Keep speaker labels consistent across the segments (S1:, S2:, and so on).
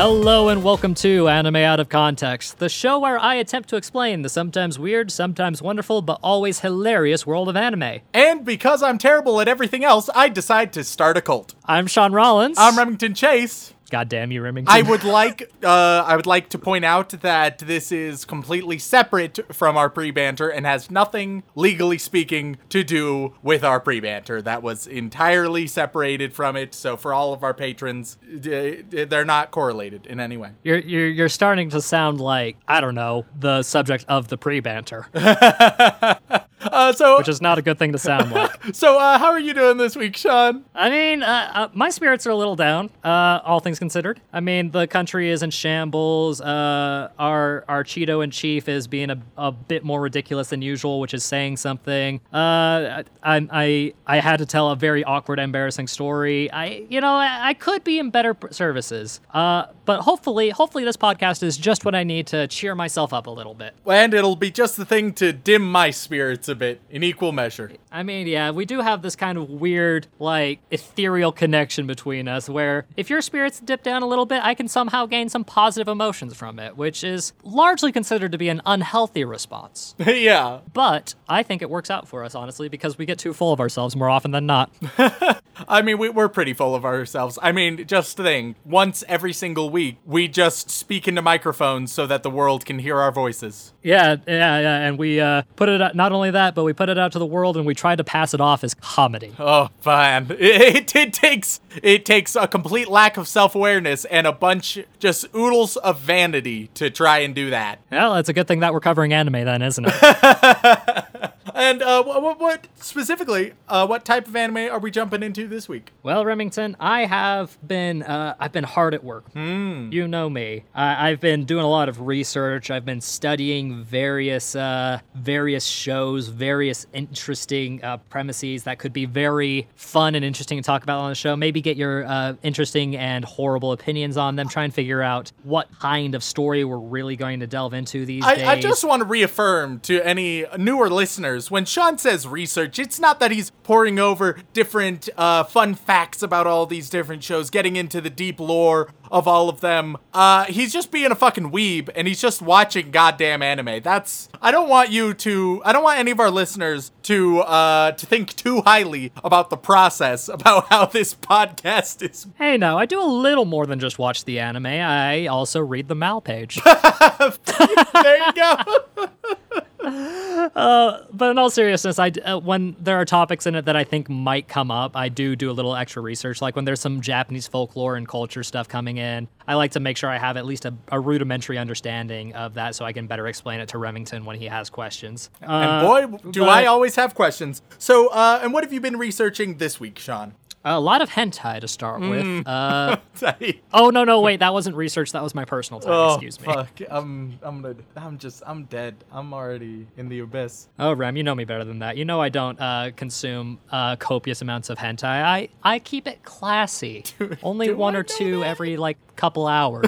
S1: Hello and welcome to Anime Out of Context, the show where I attempt to explain the sometimes weird, sometimes wonderful, but always hilarious world of anime.
S2: And because I'm terrible at everything else, I decide to start a cult.
S1: I'm Sean Rollins.
S2: I'm Remington Chase.
S1: God damn you, Remington.
S2: I would like uh, I would like to point out that this is completely separate from our pre-banter and has nothing, legally speaking, to do with our pre-banter. That was entirely separated from it. So for all of our patrons, they're not correlated in any way.
S1: You're, you're, you're starting to sound like, I don't know, the subject of the pre banter,
S2: Uh, so
S1: which is not a good thing to sound like.
S2: so uh, how are you doing this week, Sean?
S1: I mean, uh, uh, my spirits are a little down, uh, all things considered. I mean, the country is in shambles. Uh, our our Cheeto in chief is being a, a bit more ridiculous than usual, which is saying something. Uh, I, I I had to tell a very awkward, embarrassing story. I you know I, I could be in better services. Uh, but hopefully, hopefully this podcast is just what I need to cheer myself up a little bit.
S2: And it'll be just the thing to dim my spirits a bit in equal measure.
S1: I mean, yeah, we do have this kind of weird, like, ethereal connection between us where if your spirits dip down a little bit, I can somehow gain some positive emotions from it, which is largely considered to be an unhealthy response.
S2: yeah.
S1: But I think it works out for us, honestly, because we get too full of ourselves more often than not.
S2: I mean, we, we're pretty full of ourselves. I mean, just think, once every single week, we just speak into microphones so that the world can hear our voices.
S1: yeah, yeah, yeah, and we uh, put it out, not only that, but we put it out to the world and we try to pass it off as comedy.
S2: Oh, fine. It, it takes it takes a complete lack of self awareness and a bunch just oodles of vanity to try and do that.
S1: Well, it's a good thing that we're covering anime then, isn't it?
S2: And uh, what, what specifically? Uh, what type of anime are we jumping into this week?
S1: Well, Remington, I have been uh, I've been hard at work. You know me. I I've been doing a lot of research. I've been studying various uh, various shows, various interesting uh, premises that could be very fun and interesting to talk about on the show. Maybe get your uh, interesting and horrible opinions on them. Try and figure out what kind of story we're really going to delve into these days.
S2: I, I just want to reaffirm to any newer listeners when Sean says research, it's not that he's poring over different uh, fun facts about all these different shows, getting into the deep lore of all of them. Uh, he's just being a fucking weeb and he's just watching goddamn anime. That's I don't want you to I don't want any of our listeners to uh, to think too highly about the process about how this podcast is
S1: Hey, no, I do a little more than just watch the anime. I also read the Mal page.
S2: there you go.
S1: but in all seriousness, I uh, when there are topics in it that I think might come up, I do do a little extra research. Like when there's some Japanese folklore and culture stuff coming in, I like to make sure I have at least a, a rudimentary understanding of that, so I can better explain it to Remington when he has questions.
S2: and
S1: Uh,
S2: boy, do
S1: but-
S2: I always have questions. So, uh, and what have you been researching this week, Sean?
S1: A lot of hentai to start with. Uh, oh no, no, wait, that wasn't research. That was my personal time.
S2: Oh,
S1: excuse me.
S2: fuck. I'm, I'm gonna, I'm just, I'm dead. I'm already in the abyss.
S1: Oh, Rem, you know me better than that. You know I don't uh, consume uh, copious amounts of hentai. I, I keep it classy. Only
S2: do
S1: one
S2: I
S1: or two
S2: that?
S1: every like couple hours.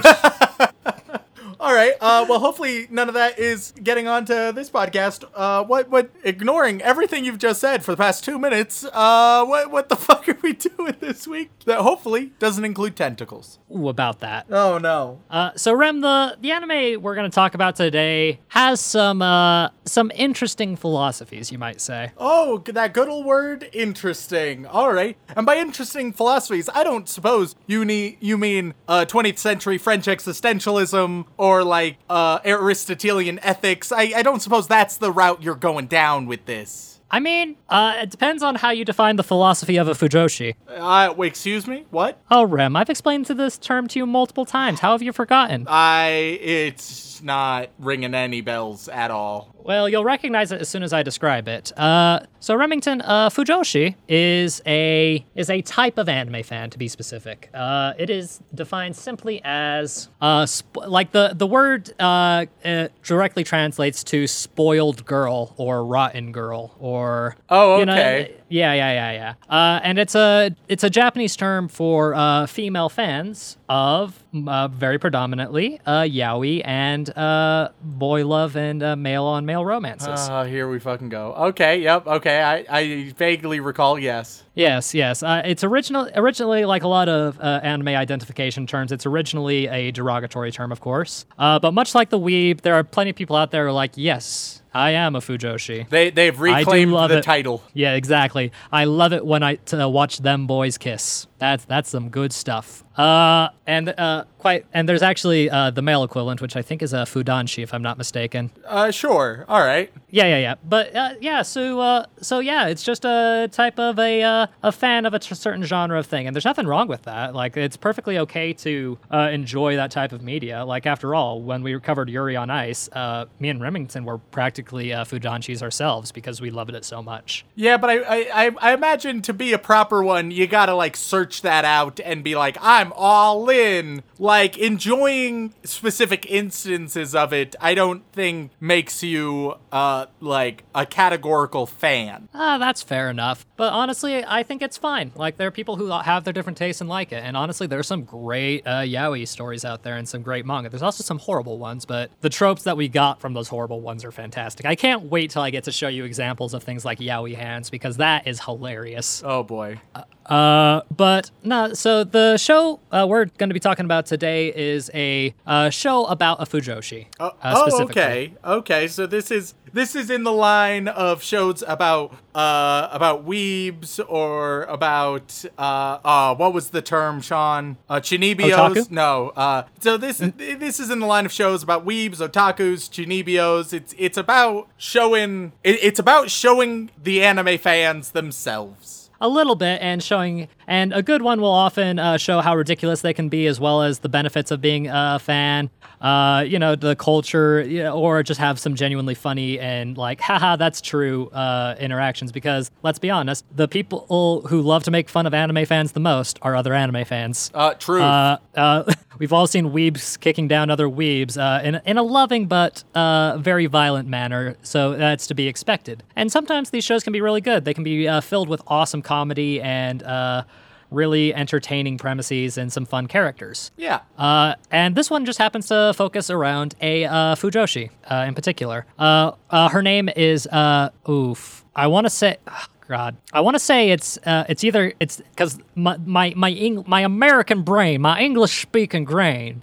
S2: All right. Uh, well, hopefully none of that is getting onto this podcast. Uh, what, what? Ignoring everything you've just said for the past two minutes. Uh, what, what the fuck are we doing this week? That hopefully doesn't include tentacles.
S1: Ooh, about that.
S2: Oh no.
S1: Uh, so Rem, the the anime we're going to talk about today has some uh, some interesting philosophies, you might say.
S2: Oh, that good old word, interesting. All right, and by interesting philosophies, I don't suppose you need you mean uh, 20th century French existentialism or like uh, Aristotelian ethics. I, I don't suppose that's the route you're going down with this.
S1: I mean, uh, it depends on how you define the philosophy of a fujoshi.
S2: Uh, wait, excuse me. What?
S1: Oh, Rem, I've explained to this term to you multiple times. How have you forgotten?
S2: I it's not ringing any bells at all.
S1: Well, you'll recognize it as soon as I describe it. Uh, so Remington, uh, Fujoshi is a is a type of anime fan, to be specific. Uh, it is defined simply as uh, sp- like the the word uh, uh, directly translates to spoiled girl or rotten girl or
S2: Oh,
S1: you know,
S2: okay.
S1: yeah, yeah, yeah, yeah. Uh, and it's a it's a Japanese term for uh, female fans of uh, very predominantly uh, yaoi and uh, boy love and uh, male on male romances.
S2: Oh, here we fucking go. Okay, yep, okay. I, I vaguely recall, yes.
S1: Yes, yes. Uh, it's original, originally like a lot of uh, anime identification terms. It's originally a derogatory term, of course. Uh, but much like the weeb, there are plenty of people out there who are like, yes, I am a fujoshi.
S2: They, they've reclaimed the
S1: it.
S2: title.
S1: Yeah, exactly. I love it when I to watch them boys kiss. That's that's some good stuff. Uh, and uh, quite and there's actually uh, the male equivalent, which I think is a fudanshi, if I'm not mistaken.
S2: Uh, sure. All right.
S1: Yeah, yeah, yeah. But uh, yeah, so uh, so yeah, it's just a type of a uh, a fan of a t- certain genre of thing, and there's nothing wrong with that. Like, it's perfectly okay to uh, enjoy that type of media. Like, after all, when we covered Yuri on Ice, uh, me and Remington were practically uh, fudanshis ourselves because we loved it so much.
S2: Yeah, but I, I, I, imagine to be a proper one, you gotta like search that out and be like, I'm all in. Like enjoying specific instances of it, I don't think makes you uh like a categorical fan.
S1: Ah, that's fair enough. But honestly, I think it's fine. Like, there are people who have their different tastes and like it. And honestly, there's some great uh, yaoi stories out there and some great manga. There's also some horrible ones, but the tropes that we got from those horrible ones are fantastic. I can't wait till I get to show you examples of things like yaoi hands because that is hilarious.
S2: Oh boy.
S1: Uh, but no, so the show uh, we're going to be talking about today is a uh, show about a fujoshi.
S2: Oh,
S1: uh,
S2: oh,
S1: specifically.
S2: okay, okay. So this is this is in the line of shows about uh about weebs or about uh uh what was the term, Sean? Uh, chuunibyous?
S1: Otaku?
S2: No. Uh, so this this is in the line of shows about weebs, otakus, chuunibyous. It's it's about showing it, it's about showing the anime fans themselves.
S1: A little bit and showing and a good one will often uh, show how ridiculous they can be as well as the benefits of being a fan uh, you know the culture you know, or just have some genuinely funny and like haha that's true uh, interactions because let's be honest the people who love to make fun of anime fans the most are other anime fans
S2: Uh, true.
S1: uh, uh, we've all seen weebs kicking down other weebs uh, in, in a loving but uh, very violent manner, so that's to be expected. And sometimes these shows can be really good. They can be uh, filled with awesome comedy and uh, really entertaining premises and some fun characters.
S2: yeah.
S1: Uh, and this one just happens to focus around a uh, Fujoshi uh, in particular. Uh, uh, her name is uh, oof. I want to say. God, I want to say it's uh, it's either it's because my my my, Eng- my American brain, my English speaking brain,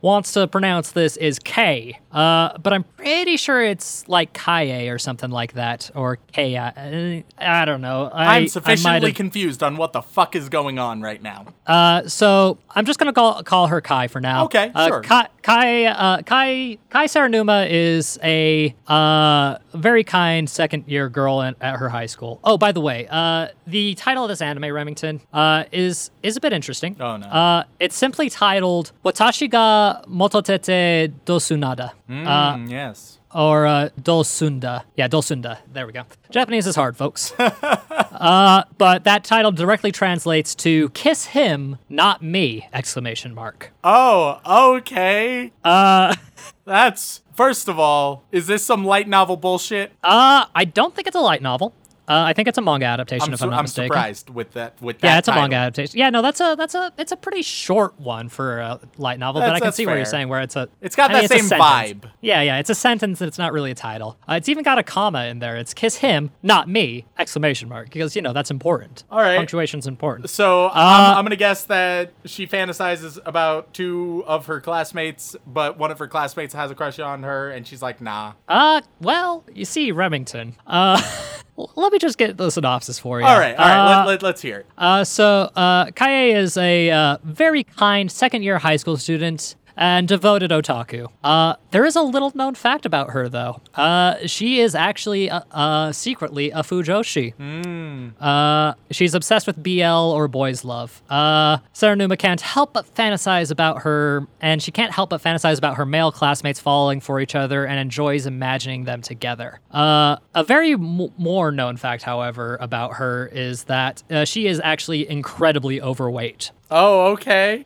S1: wants to pronounce this is K, uh, but I'm pretty sure it's like Kaye or something like that, or K. I, I don't know. I, I
S2: I'm sufficiently
S1: have-
S2: confused on what the fuck is going on right now.
S1: uh, so I'm just gonna call call her Kai for now.
S2: Okay,
S1: uh,
S2: sure.
S1: Kai Kai uh, Kai Kai Saranuma is a uh, very kind second year girl in, at her high school. Oh, by the way, uh, the title of this anime, Remington, uh, is is a bit interesting.
S2: Oh, no.
S1: Uh, it's simply titled "Watashi ga mototete dosunada." Uh,
S2: Mm, yes.
S1: or uh, Dosunda. Yeah, Dosunda. There we go. Japanese is hard, folks. uh, but that title directly translates to "Kiss him, not me!" Exclamation mark.
S2: Oh, okay.
S1: Uh,
S2: That's first of all, is this some light novel bullshit?
S1: uh, I don't think it's a light novel. Uh, I think it's a manga adaptation,
S2: I'm,
S1: if
S2: su-
S1: I'm not
S2: I'm
S1: mistaken.
S2: surprised with that. With that,
S1: Yeah, it's a manga adaptation. Yeah, no, that's a that's a it's a pretty short one for a light novel, but I can
S2: that's
S1: see what you're saying. Where it's a
S2: It's got
S1: I
S2: that
S1: a
S2: same vibe.
S1: Yeah, yeah, it's a sentence and it's not really a title. Uh, it's even got a comma in there. It's kiss him, not me! Exclamation mark because you know that's important.
S2: All right.
S1: punctuation's important.
S2: So
S1: Uh,
S2: I'm, I'm gonna guess that she fantasizes about two of her classmates, but one of her classmates has a crush on her, and she's like, "Nah."
S1: Uh, well, you see, Remington. Uh, let me just get the synopsis for you.
S2: All right, all right.
S1: Uh,
S2: let, let, let's hear it.
S1: Uh, so, uh, Kaye is a uh, very kind second year high school student and devoted otaku. Uh, there is a little known fact about her, though. Uh, she is actually uh, uh, secretly a fujoshi. Uh, she's obsessed with BL or boys' love. Uh, Saranuma can't help but fantasize about her, and she can't help but fantasize about her male classmates falling for each other and enjoys imagining them together. Uh, a very m- more known fact, however, about her is that uh, she is actually incredibly overweight.
S2: Oh, okay.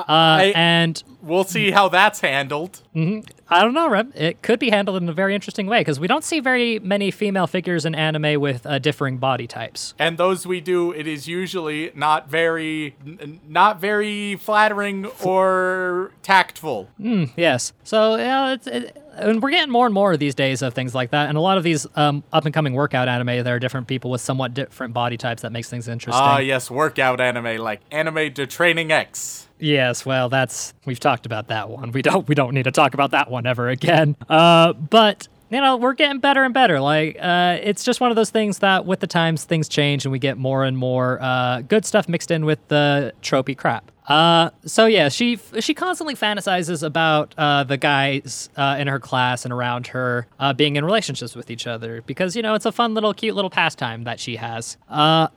S1: Uh,
S2: I-
S1: and
S2: We'll see how that's handled.
S1: I don't know, Rem. It could be handled in a very interesting way because we don't see very many female figures in anime with uh, differing body types.
S2: And those we do, it is usually not very, n- not very flattering or tactful.
S1: Yes. So yeah, it's, it, and we're getting more and more these days of things like that. And a lot of these um, up and coming workout anime, there are different people with somewhat different body types that makes things interesting.
S2: Ah, yes, workout anime like Anime to Training X.
S1: Yes, well, that's we've talked about that one. We don't we don't need to talk about that one ever again. Uh, but you know, we're getting better and better. Like, uh, it's just one of those things that with the times things change and we get more and more uh, good stuff mixed in with the tropey crap. Uh, so yeah, she she constantly fantasizes about uh, the guys uh, in her class and around her uh, being in relationships with each other because you know it's a fun little cute little pastime that she has. Uh,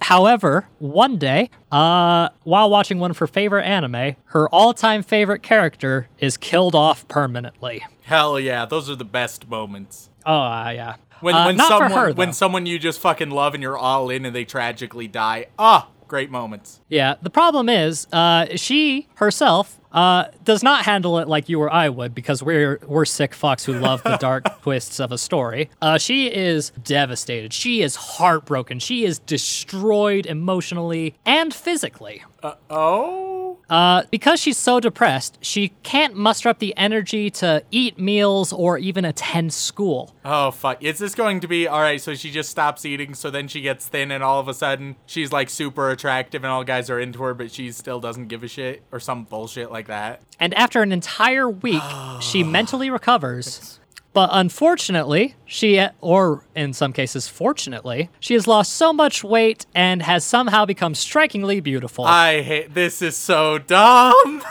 S1: However, one day, uh, while watching one of her favorite anime, her all-time favorite character is killed off permanently.
S2: Hell yeah, those are the best moments.
S1: Oh yeah.
S2: When when someone
S1: her,
S2: when someone you just fucking love and you're all in and they tragically die. Ah, great moments.
S1: Yeah, the problem is, uh, she herself uh, does not handle it like you or I would because we're we're sick fucks who love the dark twists of a story. Uh, she is devastated. She is heartbroken. She is destroyed emotionally and physically.
S2: Oh,
S1: Uh, because she's so depressed, she can't muster up the energy to eat meals or even attend school.
S2: oh fuck. Is this going to be all right? So she just stops eating, so then she gets thin, and all of a sudden she's like super attractive, and all guys are into her, but she still doesn't give a shit, or some bullshit like that.
S1: And after an entire week, she mentally recovers. But unfortunately, she, or in some cases, fortunately, she has lost so much weight and has somehow become strikingly beautiful.
S2: I hate this. Is so dumb.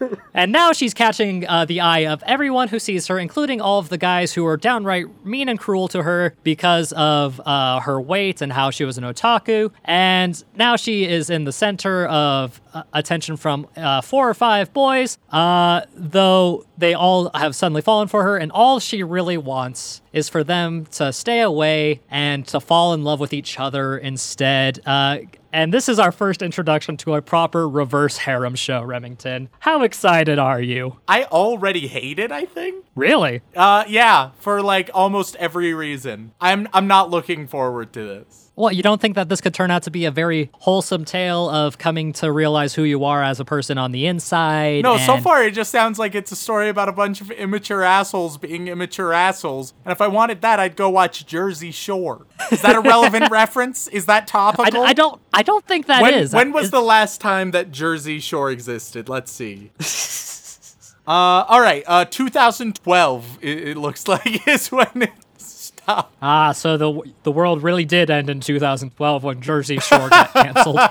S1: and now she's catching uh, the eye of everyone who sees her, including all of the guys who are downright mean and cruel to her because of uh, her weight and how she was an otaku. And now she is in the center of attention from uh, four or five boys, uh, though they all have suddenly fallen for her. And all she really wants is for them to stay away and to fall in love with each other instead. Uh, and this is our first introduction to a proper reverse harem show, Remington. How excited are you?
S2: I already hate it. I think.
S1: Really?
S2: Uh, yeah, for like almost every reason. I'm I'm not looking forward to this.
S1: What, you don't think that this could turn out to be a very wholesome tale of coming to realize who you are as a person on the inside?
S2: No, so far it just sounds like it's a story about a bunch of immature assholes being immature assholes. And if I wanted that, I'd go watch Jersey Shore. Is that a relevant reference? Is that
S1: I,
S2: topical?
S1: I don't. I don't think that
S2: when,
S1: is.
S2: when was
S1: Is-
S2: the last time that Jersey Shore existed? Let's see. uh, all right. Uh, 2012. It, it looks like is when it
S1: Ah, so the the world really did end in 2012 when Jersey Shore got canceled.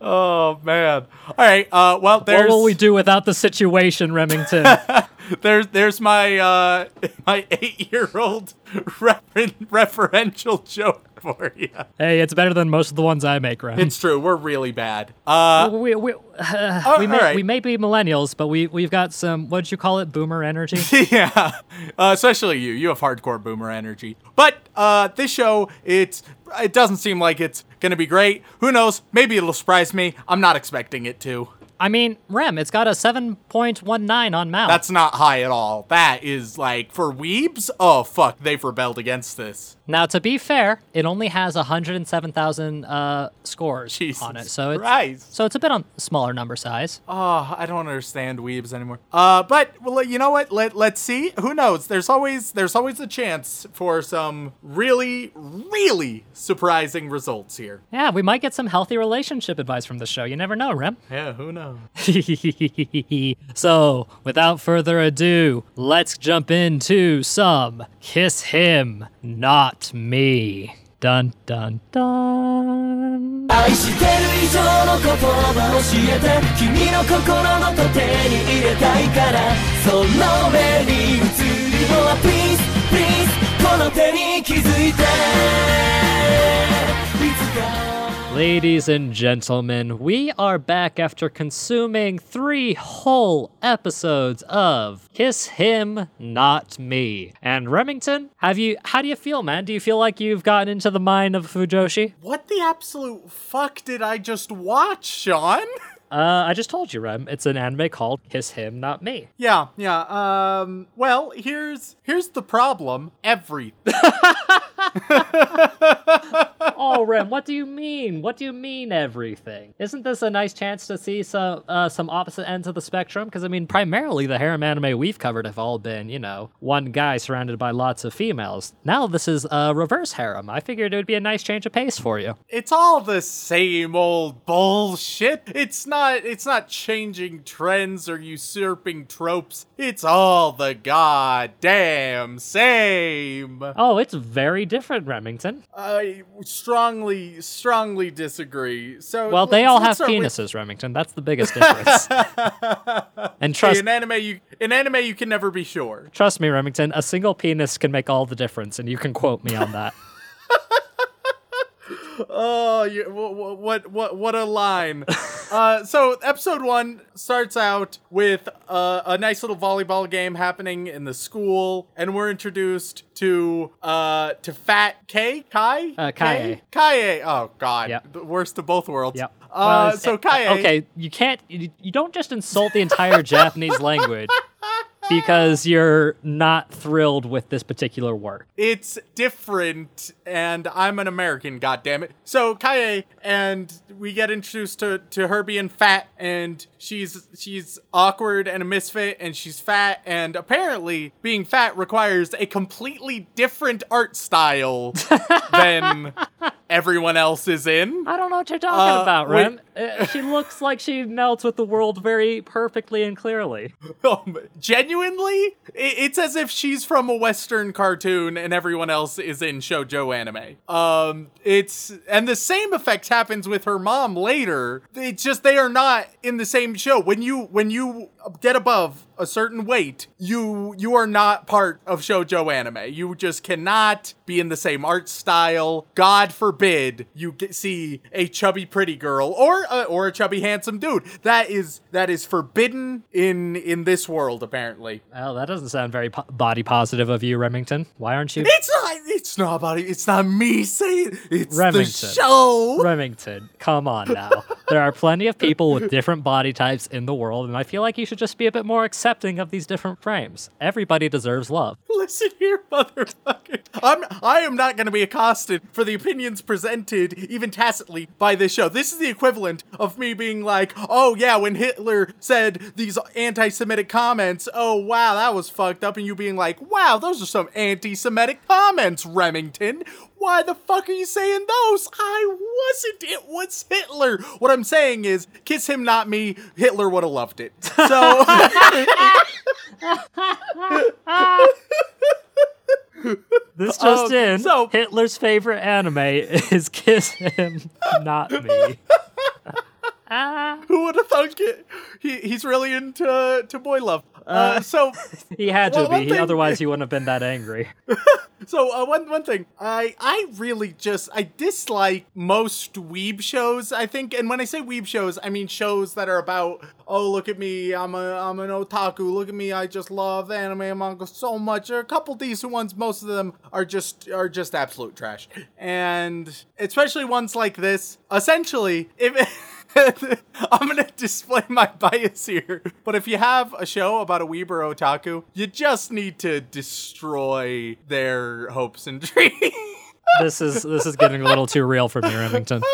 S2: Oh man. All right. Uh, well, there's...
S1: what will we do without the situation, Remington?
S2: there's there's my uh my eight year old refer- referential joke for you.
S1: hey, it's better than most of the ones I make, right?
S2: It's true. We're really bad. Uh,
S1: we, we,
S2: oh,
S1: we, may,
S2: right.
S1: we may be millennials, but we, we've got some, what'd you call it, boomer energy?
S2: yeah, uh, especially you. You have hardcore boomer energy. But uh, this show, it's it doesn't seem like it's gonna be great. Who knows? Maybe it'll surprise me. I'm not expecting it to.
S1: I mean, Rem, it's got a 7.19 on MAL.
S2: That's not high at all. That is like for weebs. Oh fuck, they've rebelled against this.
S1: Now, to be fair, it only has 107,000 uh, scores
S2: Jesus
S1: on it, so it's
S2: Christ.
S1: so it's a bit on smaller number size.
S2: Oh, I don't understand weebs anymore. Uh, but well, you know what? Let let's see. Who knows? There's always there's always a chance for some really really surprising results here.
S1: Yeah, we might get some healthy relationship advice from the show. You never know, Rem.
S2: Yeah, who knows?
S1: so, without further ado, let's jump into some Kiss Him, Not Me. Dun dun dun.
S3: 愛してる以上の言葉教えて君の心のと手に入れたいからその目に映るのは Please Please この手に気づいていつか
S1: Ladies and gentlemen, we are back after consuming three whole episodes of Kiss Him, Not Me. And Remington, have you how do you feel, man? Do you feel like you've gotten into the mind of Fujoshi?
S2: What the absolute fuck did I just watch, Sean?
S1: Uh, I just told you, Rem. It's an anime called Kiss Him, Not Me.
S2: Yeah, yeah. Um. Well, here's here's the problem. Every
S1: Oh, Rem, what do you mean? What do you mean everything? Isn't this a nice chance to see some uh, some opposite ends of the spectrum? Because I mean, primarily the harem anime we've covered have all been, you know, one guy surrounded by lots of females. Now this is a reverse harem. I figured it would be a nice change of pace for you.
S2: it's all the same old bullshit. It's not it's not changing trends or usurping tropes. It's all the goddamn same.
S1: Oh, it's very different, Remington.
S2: I strongly strongly disagree. So
S1: Well, they all have
S2: let's with-
S1: penises, Remington. That's the biggest difference. and trust
S2: in anime you in anime you can never be sure.
S1: trust me, Remington, a single penis can make all the difference, and you can quote me on that.
S2: Oh, what, what, what, what a line. uh, so episode one starts out with uh, a nice little volleyball game happening in the school, and we're introduced to uh to Fat K Kai
S1: Uh,
S2: K?
S1: Kaie.
S2: Kaie. Oh God,
S1: Yep.
S2: the worst of both worlds.
S1: Yep.
S2: Uh,
S1: Well,
S2: so
S1: uh,
S2: Kaie.
S1: Okay, you can't. You, you don't just insult the entire Japanese language because you're not thrilled with this particular work.
S2: it's different and i'm an american goddammit so kaye and we get introduced to, to her being fat and she's she's awkward and a misfit and she's fat and apparently being fat requires a completely different art style than everyone else is in
S1: I don't know what you're talking
S2: Uh,
S1: about,
S2: wait.
S1: Rem. Uh, she looks like she melts with the world very perfectly and clearly.
S2: Um, genuinely, it's as if she's from a Western cartoon and everyone else is in shoujo anime. Um, it's and the same effect happens with her mom later. It's just they are not in the same show. When you when you get above a certain weight, you you are not part of shoujo anime. You just cannot be in the same art style. God forbid you get, see a chubby pretty girl or a, or a chubby handsome dude. That is that is forbidden in in this world apparently.
S1: Well, that doesn't sound very po- body positive of you, Remington. Why aren't you?
S2: It's not it's not it. It's not me saying it. It's the
S1: Remington.
S2: show.
S1: Remington, come on now. There are plenty of people with different body types in the world, and I feel like you should just be a bit more accepting of these different frames. Everybody deserves love.
S2: Listen here, motherfucker. I'm I am not going to be accosted for the opinions presented, even tacitly, by this show. This is the equivalent of me being like, "Oh yeah, when Hitler said these anti-Semitic comments, oh wow, that was fucked up," and you being like, "Wow, those are some anti-Semitic comments, Remington." Why the fuck are you saying those? I wasn't. It was Hitler. What I'm saying is, kiss him, not me. Hitler would have loved it. So.
S1: This just
S2: Um,
S1: in:
S2: so-
S1: Hitler's favorite anime is Kiss Him, Not Me.
S2: Who would have thunk it? He he's really into to boy love. Uh, so
S1: He had to
S2: Well, one
S1: be,
S2: thing-
S1: otherwise he wouldn't have been that angry.
S2: so uh, one one thing. I I really just I dislike most weeb shows I think. And when I say weeb shows I mean shows that are about oh look at me I'm a I'm an otaku. Look at me I just love anime and manga so much. There are a couple decent ones. Most of them are just are just absolute trash. And especially ones like this. Essentially if I'm gonna display my bias here, but if you have a show about a weeb or otaku, you just need to destroy their hopes and dreams.
S1: this is this is getting a little too real for me, Remington.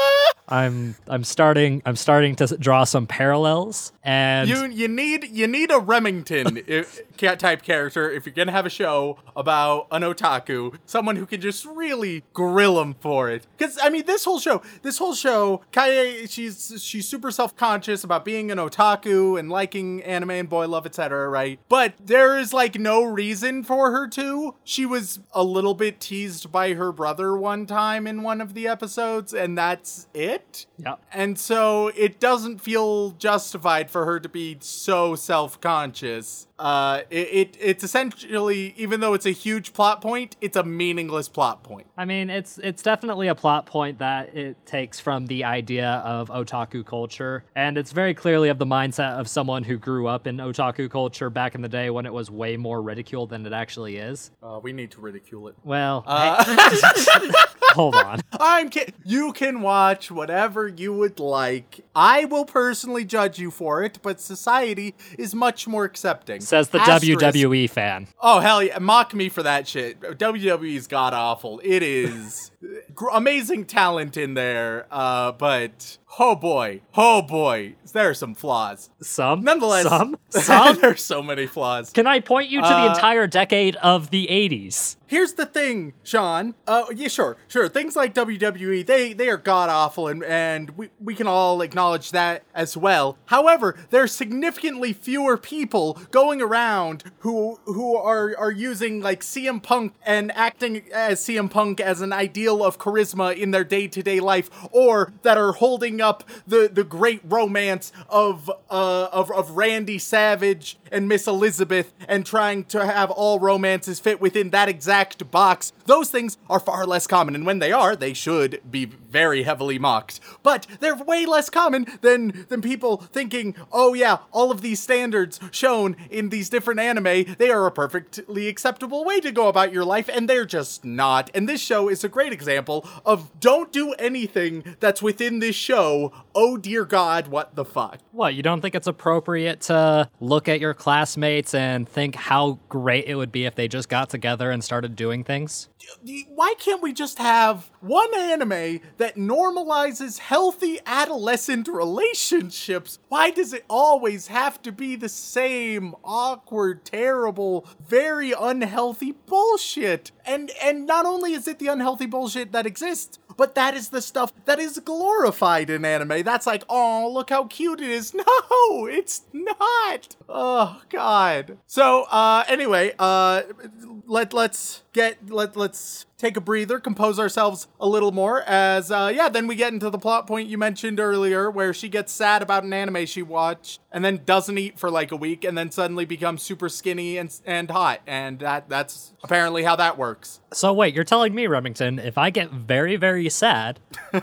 S1: I'm I'm starting I'm starting to draw some parallels and
S2: You you need you need a Remington i- ca- type character if you're gonna have a show about an otaku, someone who can just really grill him for it. Because I mean, this whole show, this whole show, Kaie, she's she's super self conscious about being an otaku and liking anime and boy love, etc. Right? But there is like no reason for her to. She was a little bit teased by her brother one time in one of the episodes, and that's it.
S1: Yep.
S2: And so it doesn't feel justified for her to be so self-conscious. Uh, it, it it's essentially, even though it's a huge plot point, it's a meaningless plot point.
S1: I mean, it's it's definitely a plot point that it takes from the idea of otaku culture, and it's very clearly of the mindset of someone who grew up in otaku culture back in the day when it was way more ridiculed than it actually is.
S2: Uh, we need to ridicule it.
S1: Well, hold on.
S2: I'm kid. You can watch whatever you would like. I will personally judge you for it, but society is much more accepting.
S1: Says the
S2: Asterisk.
S1: WWE fan.
S2: Oh hell yeah! Mock me for that shit. WWE's god awful. It is gr- amazing talent in there, uh, but oh boy, oh boy, there are some flaws.
S1: Some,
S2: Nonetheless,
S1: some, some.
S2: there's so many flaws.
S1: Can I point you to the
S2: Uh,
S1: entire decade of the '80s?
S2: Here's the thing, Sean. Uh, yeah, sure, sure. Things like WWE, they they are god awful, and and we we can all acknowledge that as well. However, there are significantly fewer people going around who who are are using like CM Punk and acting as CM Punk as an ideal of charisma in their day to day life, or that are holding up the the great romance of uh of of Randy Savage and Miss Elizabeth, and trying to have all romances fit within that exact box. Those things are far less common, and when they are, they should be very heavily mocked. But they're way less common than than people thinking, oh yeah, all of these standards shown in these different anime, they are a perfectly acceptable way to go about your life, and they're just not. And this show is a great example of don't do anything that's within this show. Oh dear God, what the fuck?
S1: What, you don't think it's appropriate to look at your classmates and think how great it would be if they just got together and started doing things?
S2: Why can't we just have one anime that normalizes healthy adolescent relationships? Why does it always have to be the same awkward, terrible, very unhealthy bullshit? And and not only is it the unhealthy bullshit that exists, but that is the stuff that is glorified in anime. That's like, oh, look how cute it is. No, it's not. Oh god. So, uh anyway, uh let let's get let let's take a breather, compose ourselves a little more as uh yeah, then we get into the plot point you mentioned earlier where she gets sad about an anime she watched and then doesn't eat for like a week and then suddenly becomes super skinny and and hot and that that's apparently how that works.
S1: So wait, you're telling me, Remington, if I get very, very sad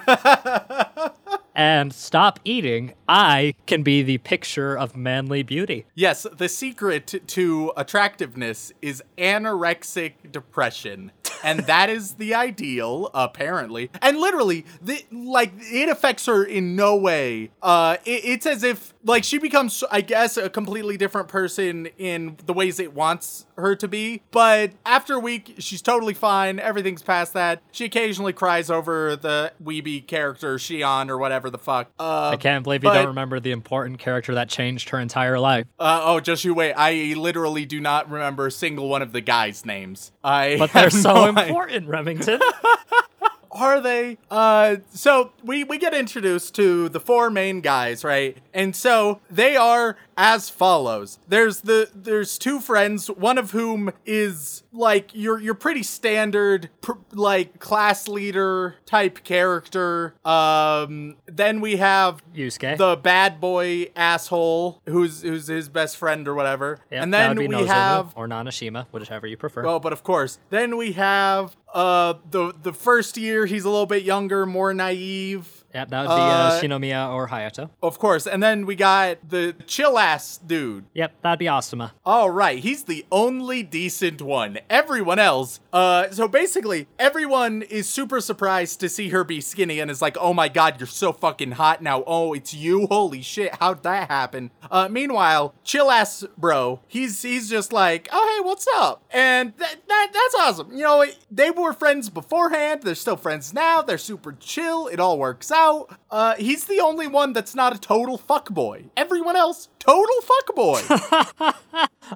S1: and stop eating, I can be the picture of manly beauty.
S2: Yes, the secret to attractiveness is anorexic depression. And that is the ideal, apparently. And literally, the, like, it affects her in no way. Uh, it, it's as if, like, she becomes, I guess, a completely different person in the ways it wants her to be. But after a week, she's totally fine. Everything's past that. She occasionally cries over the weeby character, Shion, or whatever the fuck. Uh,
S1: I can't believe you
S2: but-
S1: don't remember the important character that changed her entire life.
S2: Uh, oh, just you wait. I literally do not remember a single one of the guys' names. I
S1: But they're so
S2: no
S1: important, Remington.
S2: Are they? Uh, so we we get introduced to the four main guys, right? And so they are as follows. There's the there's two friends, one of whom is like your your pretty standard pr- like class leader type character. Um, then we have
S1: Yusuke.
S2: the bad boy asshole who's who's his best friend or whatever.
S1: Yep,
S2: and then we
S1: Nozomu
S2: have
S1: or Nanashima, whichever you prefer.
S2: well, but of course, then we have uh the the first year he's a little bit younger, more naive.
S1: Yeah, that would be uh,
S2: uh,
S1: Shinomiya or Hayato.
S2: Of course, and then we got the chill ass dude.
S1: Yep, that'd be Asuma.
S2: All right, he's the only decent one. Everyone else Uh, so basically, everyone is super surprised to see her be skinny and is like, "Oh my god, you're so fucking hot now! Oh, it's you! Holy shit, how'd that happen?" Uh, meanwhile, chill ass bro, he's he's just like, "Oh hey, what's up?" And that, that that's awesome. You know, they were friends beforehand. They're still friends now. They're super chill. It all works out. Uh, he's the only one that's not a total fuckboy. Everyone else, total fuckboy.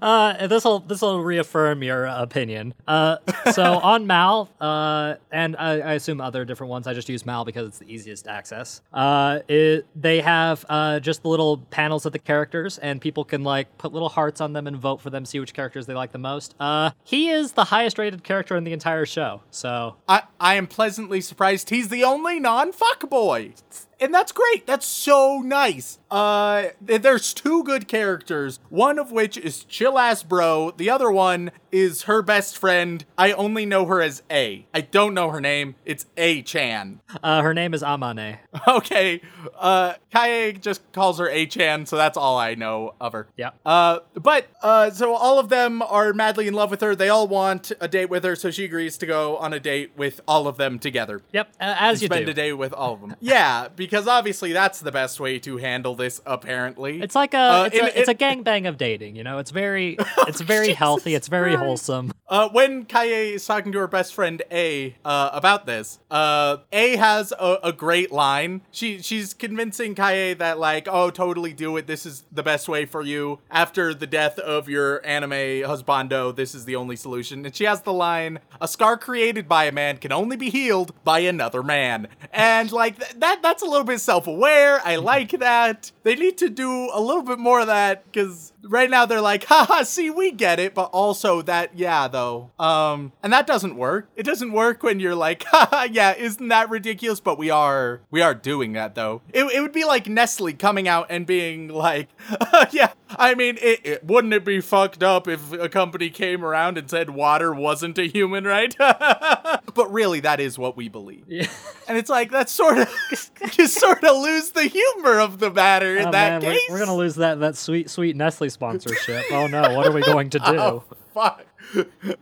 S1: Uh, this will this will reaffirm your opinion. Uh, so on Mal, uh, and I, I assume other different ones. I just use Mal because it's the easiest to access. Uh, it, they have uh, just the little panels of the characters, and people can like put little hearts on them and vote for them, see which characters they like the most. Uh, he is the highest rated character in the entire show. So
S2: I, I am pleasantly surprised he's the only non fuckboy. And that's great. That's so nice. Uh, there's two good characters, one of which is chill ass bro. The other one is her best friend. I only know her as A. I don't know her name. It's A Chan.
S1: uh, her name is Amane.
S2: Okay. Uh, Kaye just calls her A Chan, so that's all I know of her.
S1: Yep.
S2: Uh, but uh, so all of them are madly in love with her. They all want a date with her, so she agrees to go on a date with all of them together.
S1: Yep, uh, as you
S2: spend
S1: do.
S2: a day with all of them. yeah, because obviously that's the best way to handle this. Apparently,
S1: It's like a
S2: Uh,
S1: it's,
S2: in-
S1: a, it's a gangbang of dating. You know, it's very it's very healthy. It's very wholesome.
S2: Uh, when Kaye is talking to her best friend A uh, about this, uh, A has a, a great line. She she's convincing Kaye that like, oh, totally do it. This is the best way for you. After the death of your anime husbando, this is the only solution. And she has the line, "A scar created by a man can only be healed by another man." And like th- that, that's a little bit self-aware. I like that. They need to do a little bit more of that because right now they're like, haha, see, we get it, but also that, yeah, though. Um, and that doesn't work. It doesn't work when you're like, haha, yeah, isn't that ridiculous? But we are, we are doing that though. It, it would be like Nestle coming out and being like, yeah, I mean, it, it, wouldn't it be fucked up if a company came around and said water wasn't a human right? but really, that is what we believe.
S1: Yeah.
S2: And it's like, that's sort of, you sort of lose the humor of the matter in
S1: Oh,
S2: that
S1: man, we're,
S2: case.
S1: we're gonna lose that that sweet sweet Nestle sponsorship. oh no, what are we going to oh, do?
S2: Oh, fuck.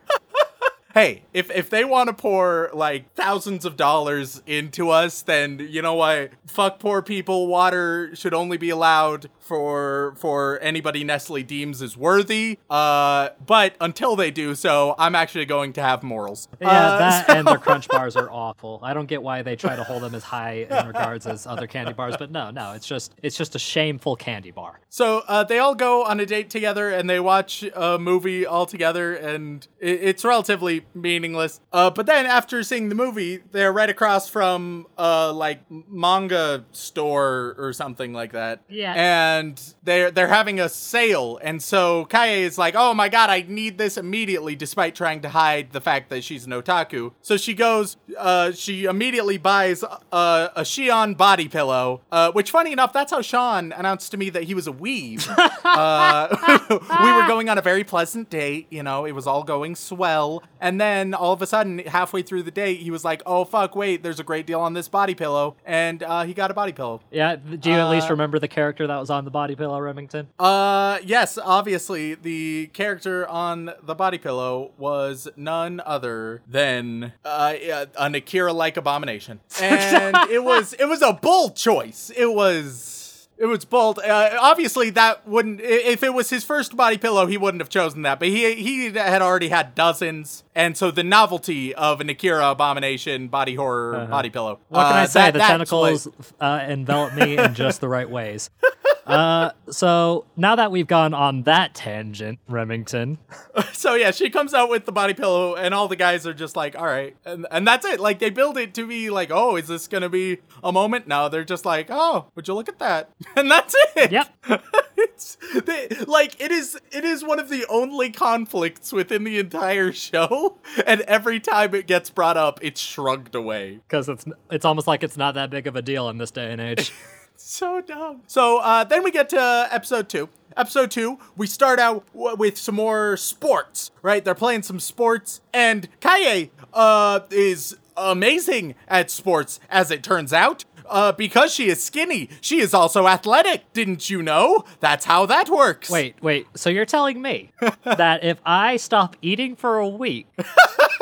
S2: hey, if if they want to pour like thousands of dollars into us, then you know what? Fuck poor people. Water should only be allowed for for anybody Nestle deems is worthy. Uh, but until they do so, I'm actually going to have morals.
S1: Yeah,
S2: Uh,
S1: that and their crunch bars are awful. I don't get why they try to hold them as high in regards as other candy bars, but no, no, it's just it's just a shameful candy bar.
S2: So uh, they all go on a date together and they watch a movie all together, and it, it's relatively meaningless. Uh, but then after seeing the movie, they're right across from a like manga store or something like that.
S1: Yeah.
S2: And they're they're having a sale, and so Kaye is like, "Oh my god, I need this immediately!" Despite trying to hide the fact that she's an otaku. So she goes, uh, she immediately buys uh, a Shion body pillow, uh, which, funny enough, that's how Sean announced to me that he was a weeb. uh, we were going on a very pleasant date, you know, it was all going swell. And then all of a sudden, halfway through the date, he was like, oh, fuck, wait, there's a great deal on this body pillow. And uh, he got a body pillow.
S1: Yeah, do you at least
S2: Uh,
S1: remember the character that was on the body pillow, Remington?
S2: Uh, yes, obviously, the character on the body pillow was none other than uh, an Akira-like abomination, and it was it was a bold choice. It was. It was bold. Uh, obviously, that wouldn't. If it was his first body pillow, he wouldn't have chosen that. But he he had already had dozens, and so the novelty of an Akira abomination body horror body pillow.
S1: What can
S2: uh,
S1: I say?
S2: that-
S1: the tentacles uh, envelop me in just the right ways. Uh, so now that we've gone on that tangent, Remington,
S2: So yeah, she comes out with the body pillow, and all the guys are just like, "All right," and and that's it. Like they build it to be like, "Oh, is this gonna be a moment?" No, they're just like, "Oh, would you look at that?" And that's it.
S1: Yep.
S2: it's they, like it is. It is one of the only conflicts within the entire show, and every time it gets brought up, it's shrugged away.
S1: because it's it's almost like it's not that big of a deal in this day and age.
S2: So dumb. So uh, then we get to episode two. Episode two, we start out w- with some more sports, right? They're playing some sports, and Kaye uh, is amazing at sports, as it turns out. Uh, because she is skinny, she is also athletic. Didn't you know? That's how that works.
S1: wait, wait. So you're telling me that if I stop eating for a week,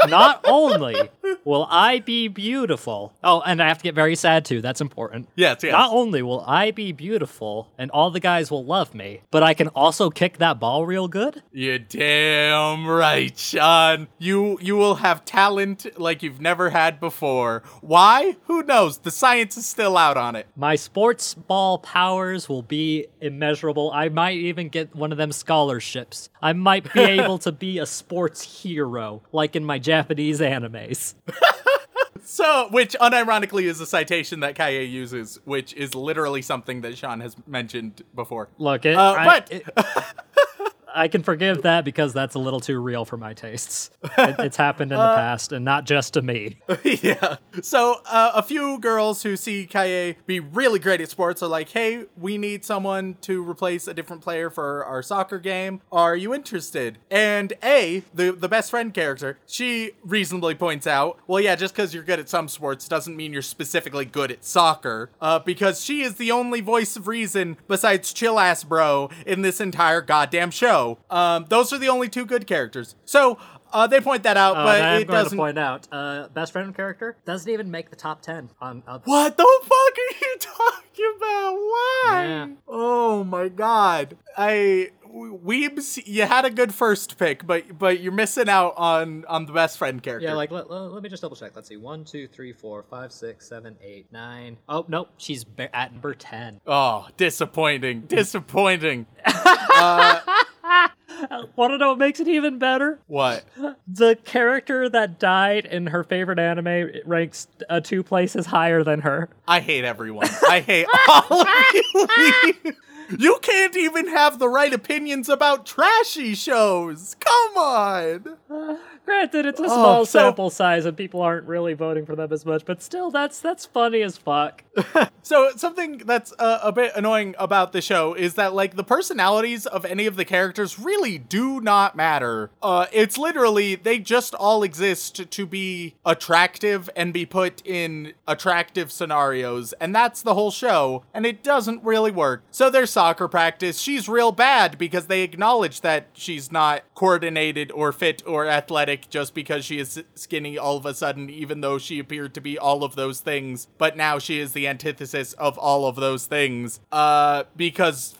S1: not only will I be beautiful. Oh, and I have to get very sad too. That's important.
S2: Yes, yes.
S1: Not only will I be beautiful and all the guys will love me, but I can also kick that ball real good.
S2: You're damn right, Sean. You you will have talent like you've never had before. Why? Who knows? The science is still out on it.
S1: My sports ball powers will be immeasurable. I might even get one of them scholarships. I might be able to be a sports hero, like in my Japanese animes.
S2: So, which unironically is a citation that Kaye uses, which is literally something that Sean has mentioned before.
S1: Look, it,
S2: Uh,
S1: I,
S2: but-
S1: it- I can forgive that because that's a little too real for my tastes. It, it's happened in the past, and not just to me.
S2: yeah. So uh, a few girls who see Kaye be really great at sports are like, "Hey, we need someone to replace a different player for our soccer game. Are you interested?" And A, the the best friend character, she reasonably points out, "Well, yeah, just because you're good at some sports doesn't mean you're specifically good at soccer." Uh, because she is the only voice of reason besides chill ass bro in this entire goddamn show. Um, those are the only two good characters. So. Uh, they point that out,
S1: Uh,
S2: but
S1: I'm
S2: it
S1: going to
S2: doesn't.
S1: point out, uh, best friend character doesn't even make the top ten on. Uh,
S2: What the fuck are you talking about? Why?
S1: Yeah.
S2: Oh my god. I Weebs, you had a good first pick, but but you're missing out on on the best friend character.
S1: Yeah, like let, let, let me just double check. Let's see. One, two, three, four, five, six, seven, eight, nine. Oh nope, she's at number ten.
S2: oh, disappointing, disappointing.
S1: Want to know what makes it even better?
S2: What?
S1: The character that died in her favorite anime ranks uh, two places higher than her.
S2: I hate everyone. I hate all of you. You can't even have the right opinions about trashy shows. Come on.
S1: Granted, it's a small
S2: Oh, so-
S1: sample size and people aren't really voting for them as much, but still, that's that's funny as fuck.
S2: So something that's uh, a bit annoying about the show is that like the personalities of any of the characters really do not matter. Uh, it's literally they just all exist to be attractive and be put in attractive scenarios, and that's the whole show. And it doesn't really work. So there's soccer practice. She's real bad because they acknowledge that she's not coordinated or fit or athletic just because she is skinny all of a sudden, even though she appeared to be all of those things. But now she is the antithesis of all of those things. Uh, because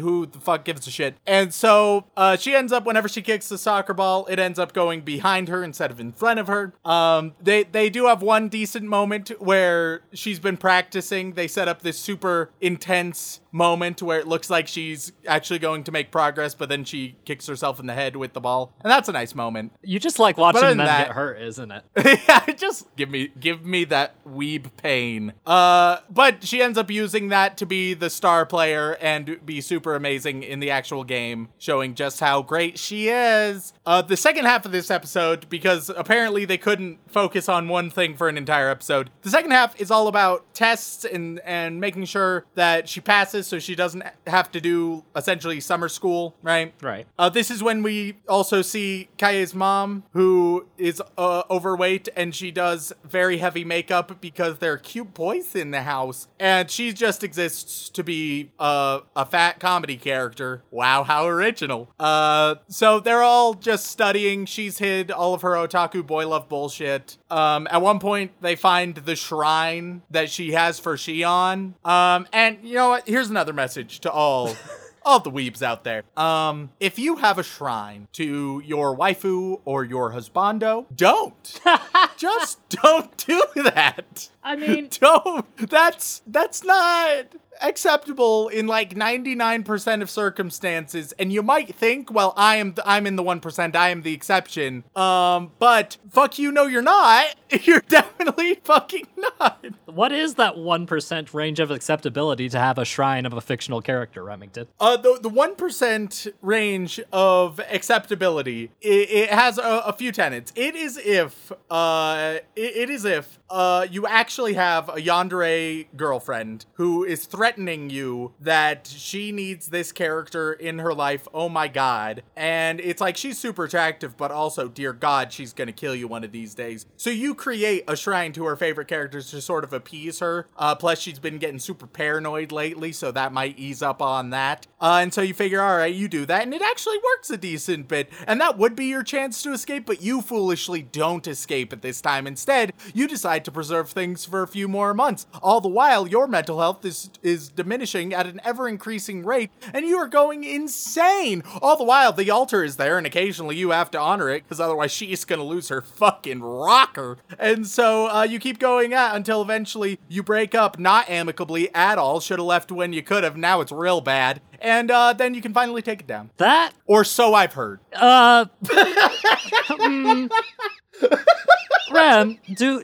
S2: who the fuck gives a shit? And so uh, she ends up whenever she kicks the soccer ball, it ends up going behind her instead of in front of her. Um, they they do have one decent moment where she's been practicing. They set up this super intense moment where it looks like she's actually going to make progress, but then she kicks herself in the head with the ball, and that's a nice moment.
S1: You just like watching them
S2: that-
S1: get hurt, isn't it?
S2: yeah, just give me give me that weeb pain. Uh, but she ends up using that to be the star player and be super amazing in the actual game, showing just how great she is. Uh, the second half of this episode, because apparently they couldn't focus on one thing for an entire episode, the second half is all about tests and and making sure that she passes, so she doesn't have to do essentially summer school, right?
S1: Right.
S2: Uh, this is when we also see Kae's mom, who is uh, overweight and she does very heavy makeup because there are cute boys in the house. And she just exists to be uh, a fat comedy character. Wow, how original. Uh, so they're all just studying. She's hid all of her otaku boy love bullshit. Um, at one point, they find the shrine that she has for Shion. Um, and you know what? Here's another message to all all the weebs out there. Um, if you have a shrine to your waifu or your husbando, don't. Just don't do that.
S1: I mean,
S2: Don't. That's that's not acceptable in like 99% of circumstances and you might think well I am th- I'm in the 1% I am the exception um but fuck you no you're not you're definitely fucking not
S1: what is that one percent range of acceptability to have a shrine of a fictional character, Remington?
S2: Uh, the the one percent range of acceptability it, it has a, a few tenets. It is if uh it, it is if uh you actually have a yandere girlfriend who is threatening you that she needs this character in her life. Oh my god. And it's like she's super attractive, but also, dear God, she's gonna kill you one of these days. So you create a shrine to her favorite characters to sort of appease her. Uh, plus, she's been getting super paranoid lately, so that might ease up on that. Uh, and so you figure, all right, you do that, and it actually works a decent bit. And that would be your chance to escape, but you foolishly don't escape at this time. Instead, you decide to preserve things for a few more months. All the while, your mental health is is diminishing at an ever increasing rate, and you are going insane. All the while, the altar is there, and occasionally you have to honor it because otherwise she's gonna lose her fucking rocker. And so uh, you keep going at until eventually you break up, not amicably at all. Should have left when you could have. Now it's real bad. And uh, then you can finally take it down.
S1: That
S2: Or so I've heard.
S1: uh hmm. Rem, do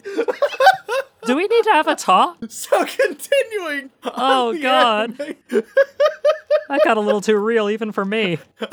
S1: do we need to have a talk?
S2: So continuing.
S1: Oh, God. That got a little too real even for me.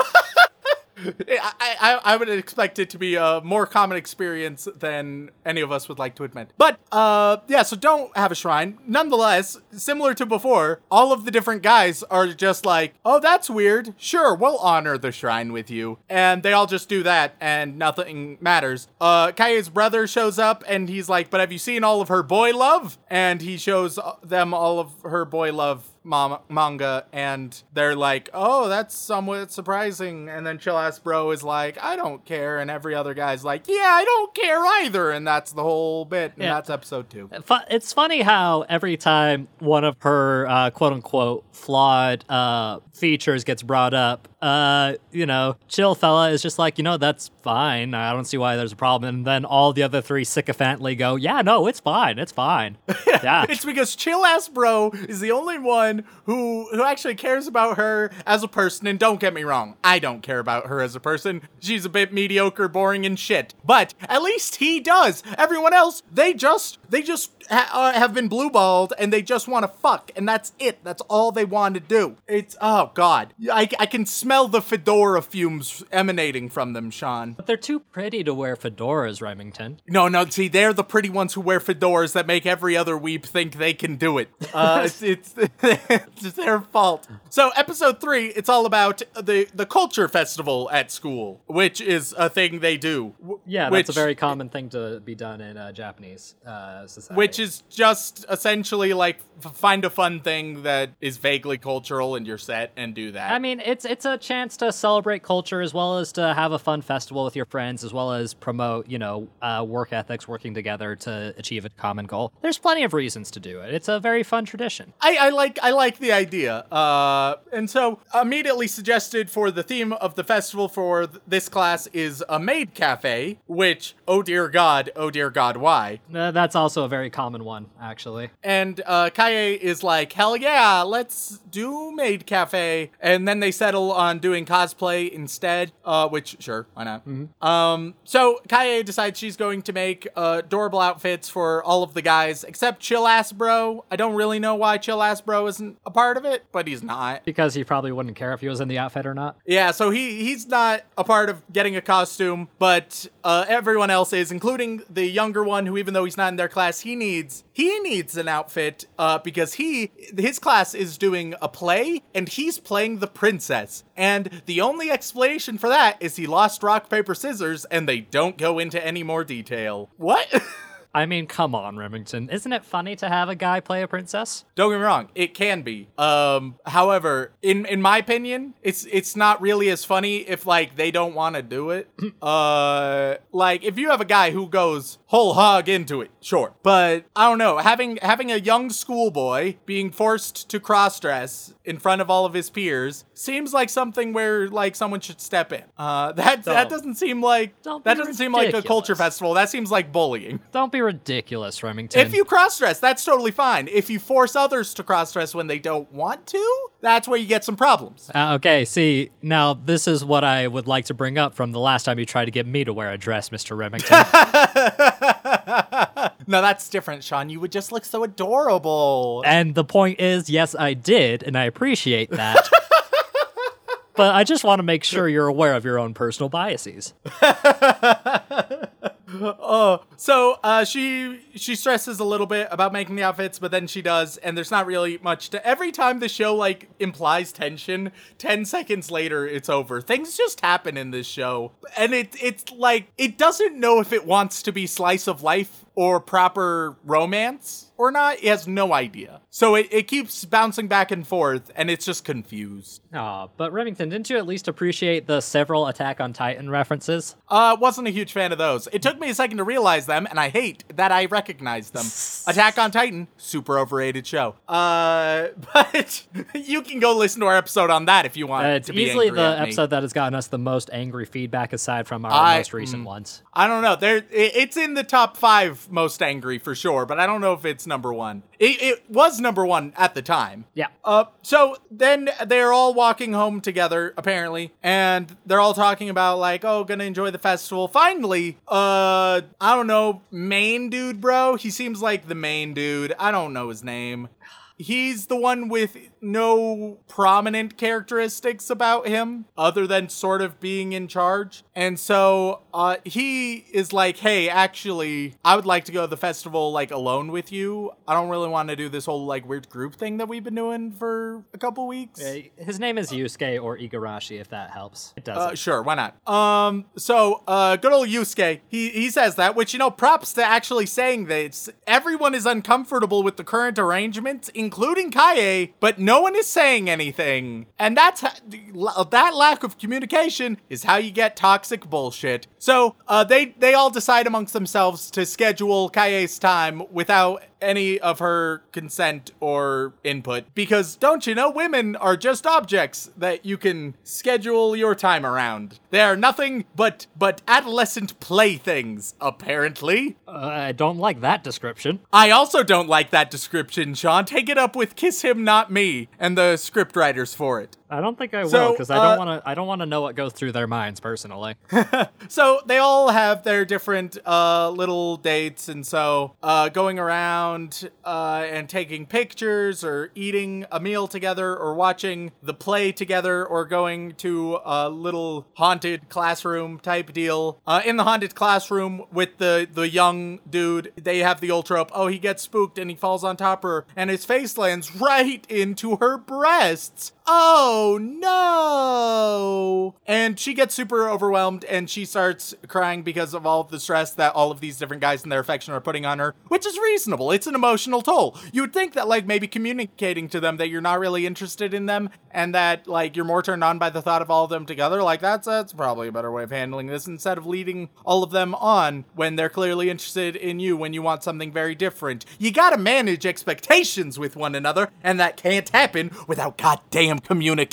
S2: I, I, I would expect it to be a more common experience than any of us would like to admit. But, uh, yeah, so don't have a shrine. Nonetheless, similar to before, all of the different guys are just like, oh, that's weird. Sure, we'll honor the shrine with you. And they all just do that, and nothing matters. Uh, brother shows up, and he's like, but have you seen all of her boy love? And he shows them all of her boy love mom- manga and they're like, "Oh, that's somewhat surprising." And then Chill Ass Bro is like, "I don't care." And every other guy's like, "Yeah, I don't care either." And that's the whole bit. And
S1: Yeah.
S2: that's episode 2.
S1: It's funny how every time one of her uh, quote unquote flawed uh, features gets brought up, uh, you know, chill fella is just like, you know, that's fine. I don't see why there's a problem. And then all the other three sycophantly go, yeah, no, it's fine. It's fine. Yeah.
S2: It's because Chill Ass Bro is the only one who who actually cares about her as a person. And don't get me wrong, I don't care about her as a person. She's a bit mediocre, boring, and shit. But at least he does. Everyone else, they just they just ha- uh, have been blue balled and they just want to fuck, and that's it. That's all they want to do. It's oh god, I I can smell the fedora fumes emanating from them, Sean.
S1: but they're too pretty to wear fedoras, Remington.
S2: No, no. See, they're the pretty ones who wear fedoras that make every other weeb think they can do it. Uh, it's, it's it's their fault. So, episode three, it's all about the the culture festival at school, which is a thing they do. w-
S1: Yeah,
S2: which,
S1: that's a very common thing to be done in uh, Japanese uh, society.
S2: Which is just essentially like f- find a fun thing that is vaguely cultural and you're set and do that.
S1: I mean, it's it's a chance to celebrate culture as well as to have a fun festival with your friends, as well as promote, you know, uh, work ethics, working together to achieve a common goal. There's plenty of reasons to do it. It's a very fun tradition.
S2: I, I like I like the idea. Uh, and so immediately suggested for the theme of the festival for th- this class is a maid cafe, which oh dear God, oh dear God, why?
S1: Uh, that's also a very common one, actually.
S2: And uh, Kae is like, hell yeah, let's do maid cafe. And then they settle on doing cosplay instead, uh, which sure, why not? Um, so Kae decides she's going to make uh, adorable outfits for all of the guys except Chill Ass Bro. I don't really know why Chill Ass Bro isn't a part of it, but he's not.
S1: Because he probably wouldn't care if he was in the outfit or not.
S2: Yeah, so he he's not a part of getting a costume, but uh, everyone else is, including the younger one, who even though he's not in their class, he needs he needs an outfit uh, because he his class is doing a play and he's playing the princess, and the only explanation for that is he lost rock paper scissors, and they don't go into any more detail. What?
S1: I mean, come on, Remington. Isn't it funny to have a guy play a princess?
S2: Don't get me wrong, it can be. Um, however, in in my opinion, it's it's not really as funny if like they don't want to do it. uh, like if you have a guy who goes whole hog into it, sure. But I don't know, having having a young schoolboy being forced to cross dress in front of all of his peers seems like something where like someone should step in. Uh, that that
S1: Don't-
S2: doesn't seem like that doesn't seem like a culture festival. That seems like bullying.
S1: Don't be ridiculous, Remington.
S2: If you cross dress, that's totally fine. If you force others to cross dress when they don't want to, that's where you get some problems.
S1: Uh, okay, see, now this is what I would like to bring up from the last time you tried to get me to wear a dress, Mr. Remington.
S2: no, that's different, Sean. You would just look so adorable.
S1: and the point is, yes, I did, and I appreciate that. but I just want to make sure you're aware of your own personal biases.
S2: so uh, she she stresses a little bit about making the outfits, but then she does, and there's not really much to. Every time the show like implies tension, ten seconds later it's over. Things just happen in this show, and it it's like it doesn't know if it wants to be slice of life or proper romance or not. he has no idea. So it, it keeps bouncing back and forth, and it's just confused.
S1: Aw, but Remington, didn't you at least appreciate the several Attack on Titan references?
S2: Uh, wasn't a huge fan of those. It took me a second to realize them, and I hate that I recognized them. Attack on Titan, super overrated show. Uh, but you can go listen to our episode on that if you want.
S1: Uh, it's easily the episode that has gotten us the most angry feedback aside from our
S2: I-
S1: most recent
S2: mm.
S1: ones.
S2: I don't know. There, it, it's in the top five most angry for sure, but I don't know if it's number one. It, it was number one at the time.
S1: Yeah.
S2: Uh, so then they're all walking home together, apparently, and they're all talking about like, oh, gonna enjoy the festival. Finally, uh, I don't know, main dude, bro. He seems like the main dude. I don't know his name. He's the one with no prominent characteristics about him other than sort of being in charge. And so uh, he is like, hey, actually, I would like to go to the festival like alone with you. I don't really want to do this whole like weird group thing that we've been doing for a couple weeks.
S1: Uh, His name is Yusuke or Igarashi, if that helps. It doesn't.
S2: Uh, sure, why not? Um, so, uh, good old Yusuke, he, he says that, which, you know, props to actually saying that everyone is uncomfortable with the current arrangements, including Kae, but no one is saying anything. And that's, ha- that lack of communication is how you get toxic bullshit. So, uh, they, they all decide amongst themselves to schedule Kae's time without any of her consent or input. Because don't you know women are just objects that you can schedule your time around. They are nothing but but adolescent playthings apparently.
S1: Uh, I don't like that description.
S2: i also don't like that description sean. Take it up with kiss him not me and the script writers for it
S1: I don't think I will
S2: So,
S1: because I
S2: uh,
S1: don't want to. I don't want to know what goes through their minds personally.
S2: so they all have their different uh, little dates, and so uh, going around uh, and taking pictures, or eating a meal together, or watching the play together, or going to a little haunted classroom type deal. Uh, in the haunted classroom with the the young dude, they have the old trope. Oh, he gets spooked and he falls on top of her, and his face lands right into her breasts. Oh no! And she gets super overwhelmed and she starts crying because of all of the stress that all of these different guys and their affection are putting on her, which is reasonable. It's an emotional toll. You would think that, like, maybe communicating to them that you're not really interested in them and that, like, you're more turned on by the thought of all of them together, like, that's, that's probably a better way of handling this instead of leading all of them on when they're clearly interested in you when you want something very different. You gotta manage expectations with one another, and that can't happen without goddamn communication.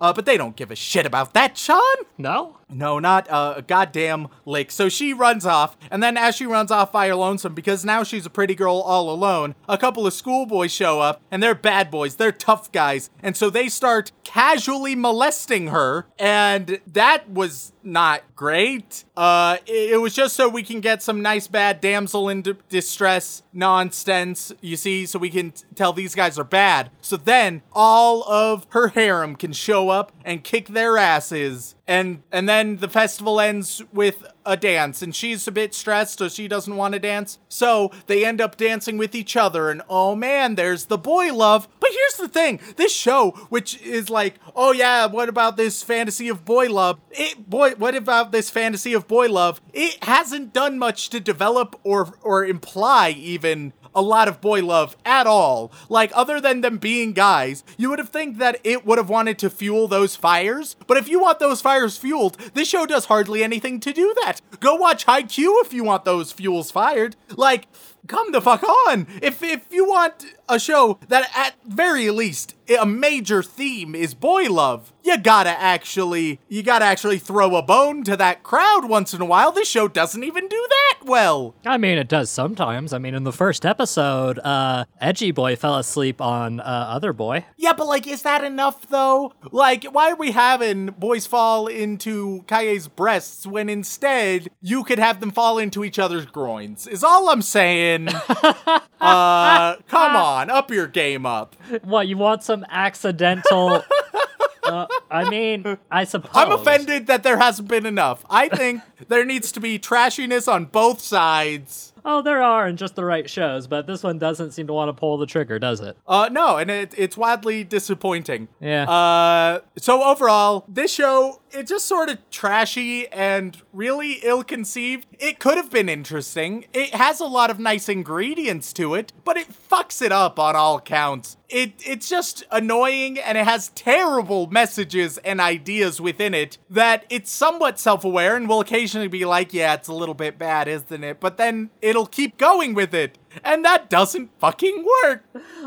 S2: Uh, but they don't give a shit about that, Sean.
S1: no.
S2: No, not uh, a goddamn lake. So she runs off, and then as she runs off by her lonesome, because now she's a pretty girl all alone, a couple of schoolboys show up, and they're bad boys, they're tough guys, and so they start casually molesting her, and that was not great. Uh, it, it was just so we can get some nice bad damsel in d- distress nonsense, you see, so we can t- tell these guys are bad. So then all of her harem can show up and kick their asses and and then the festival ends with a dance and she's a bit stressed so she doesn't want to dance so they end up dancing with each other and oh man there's the boy love but here's the thing this show which is like oh yeah what about this fantasy of boy love it boy what about this fantasy of boy love it hasn't done much to develop or or imply even a lot of boy love at all. Like, other than them being guys, you would have think that it would have wanted to fuel those fires. But if you want those fires fueled, this show does hardly anything to do that. Go watch Haikyuu if you want those fuels fired. Like, come the fuck on. If if you want a show that at very least a major theme is boy love, you gotta actually you gotta actually throw a bone to that crowd once in a while. This show doesn't even do that well.
S1: I mean, it does sometimes. I mean, in the first episode, uh, Edgy Boy fell asleep on uh, Other Boy.
S2: Yeah, but like, is that enough though? Like, why are we having boys fall into Kae's breasts when instead you could have them fall into each other's groins? Is all I'm saying. Uh, come on, up your game up.
S1: What, you want some accidental I mean, I suppose.
S2: I'm offended that there hasn't been enough. I think there needs to be trashiness on both sides.
S1: Oh, there are in just the right shows, but this one doesn't seem to want to pull the trigger, does it?
S2: Uh, no, and it, it's wildly disappointing.
S1: Yeah.
S2: Uh, so overall, this show, it's just sort of trashy and really ill-conceived. It could have been interesting. It has a lot of nice ingredients to it, but it fucks it up on all counts. It, it's just annoying and it has terrible messages and ideas within it that it's somewhat self-aware and will occasionally be like, yeah, it's a little bit bad, isn't it? But then it'll keep going with it. And that doesn't fucking work.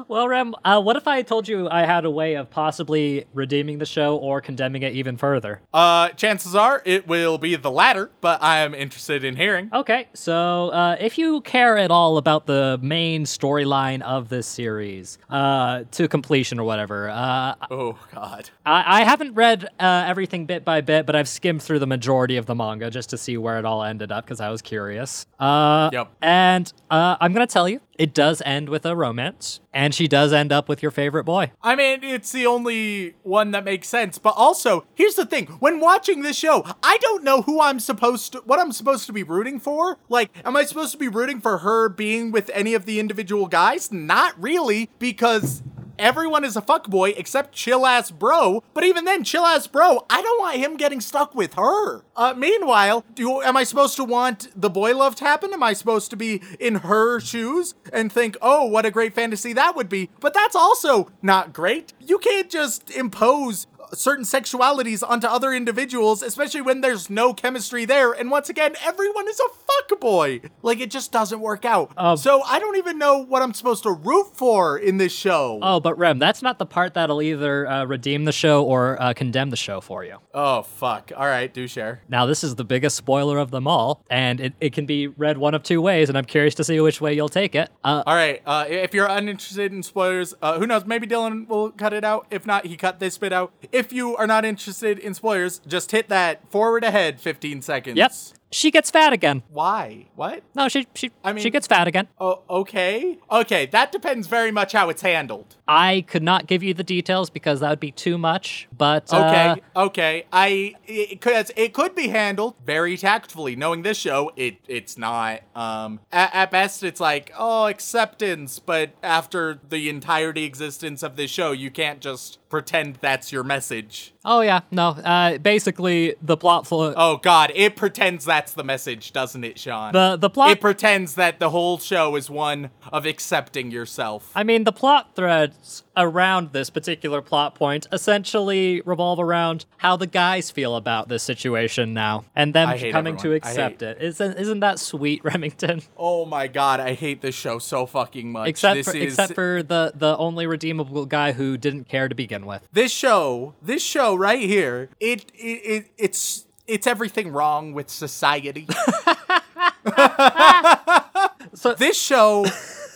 S1: Well, Rem, uh, what if I told you I had a way of possibly redeeming the show or condemning it even further?
S2: Uh, chances are it will be the latter, but I am interested in hearing.
S1: Okay, so uh, if you care at all about the main storyline of this series uh, to completion or whatever, uh,
S2: Oh God.
S1: I, I haven't read uh, everything bit by bit, but I've skimmed through the majority of the manga just to see where it all ended up because I was curious. Uh,
S2: Yep.
S1: And uh, I'm gonna tell you, it does end with a romance, and she does end up with your favorite boy.
S2: I mean, it's the only one that makes sense. But also, here's the thing: when watching this show, I don't know who I'm supposed to, what I'm supposed to be rooting for. Like, am I supposed to be rooting for her being with any of the individual guys? Not really, because. Everyone is a fuckboy except chill ass bro. But even then, chill ass bro, I don't want him getting stuck with her. Uh, meanwhile, do am I supposed to want the boy love to happen? Am I supposed to be in her shoes and think, oh, what a great fantasy that would be? But that's also not great. You can't just impose certain sexualities onto other individuals, especially when there's no chemistry there. And once again, everyone is a fuckboy. Like it just doesn't work out.
S1: Um,
S2: so I don't even know what I'm supposed to root for in this show.
S1: Oh, but Rem, that's not the part that'll either uh, redeem the show or uh, condemn the show for you.
S2: oh fuck. All right, do share.
S1: Now, this is the biggest spoiler of them all, and it, it can be read one of two ways, and I'm curious to see which way you'll take it. Uh,
S2: All right. Uh, if you're uninterested in spoilers, uh, who knows? Maybe Dylan will cut it out. If not, he cut this bit out. If you are not interested in spoilers, just hit that forward ahead 15 seconds.
S1: yep. She gets fat again.
S2: Why? What?
S1: No, she she
S2: I mean-
S1: she gets fat again.
S2: Oh, okay. Okay, that depends very much how it's handled.
S1: I could not give you the details because that would be too much. But uh,
S2: Okay, okay. I it could it could be handled very tactfully. Knowing this show, it it's not. Um, at, at best, it's like oh acceptance, but after the entirety existence of this show, you can't just pretend that's your message.
S1: Oh yeah, no. Uh, basically, the plot flo-
S2: Oh God, it pretends that's the message, doesn't it, Sean?
S1: the the plot.
S2: it pretends that the whole show is one of accepting yourself.
S1: I mean, the plot threads around this particular plot point essentially revolve around how the guys feel about this situation now, and them coming to
S2: everyone. I
S1: accept it. Isn't isn't that sweet, Remington?
S2: Oh my God, I hate this show so fucking much.
S1: Except
S2: this
S1: for
S2: is,
S1: except for the the only redeemable guy who didn't care to begin with.
S2: this show, this show right here, it, it, it it's it's everything wrong with society.
S1: So
S2: this show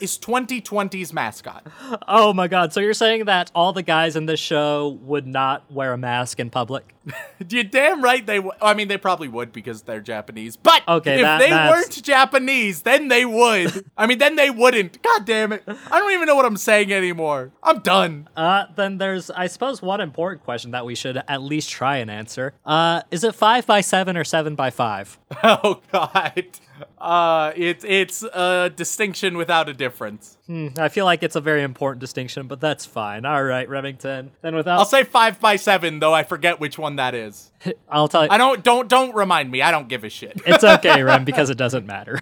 S2: is 2020's mascot.
S1: Oh my god, so you're saying that all the guys in this show would not wear a mask in public?
S2: You're damn right they w- I mean they probably would because they're Japanese. But
S1: Okay,
S2: if
S1: that-
S2: they
S1: that's-
S2: weren't Japanese, then they would. I mean then they wouldn't. God damn it. I don't even know what I'm saying anymore. I'm done.
S1: Uh, then there's, I suppose, one important question that we should at least try and answer. Uh, is it five by seven or seven by five?
S2: Oh god. Uh it's it's a distinction without a difference.
S1: Hmm, I feel like it's a very important distinction, but that's fine. All right, Remington. Then without,
S2: I'll say 5 by 7 though I forget which one that is.
S1: I'll tell you.
S2: I don't don't don't remind me. I don't give a shit.
S1: It's okay, Rem, because it doesn't matter.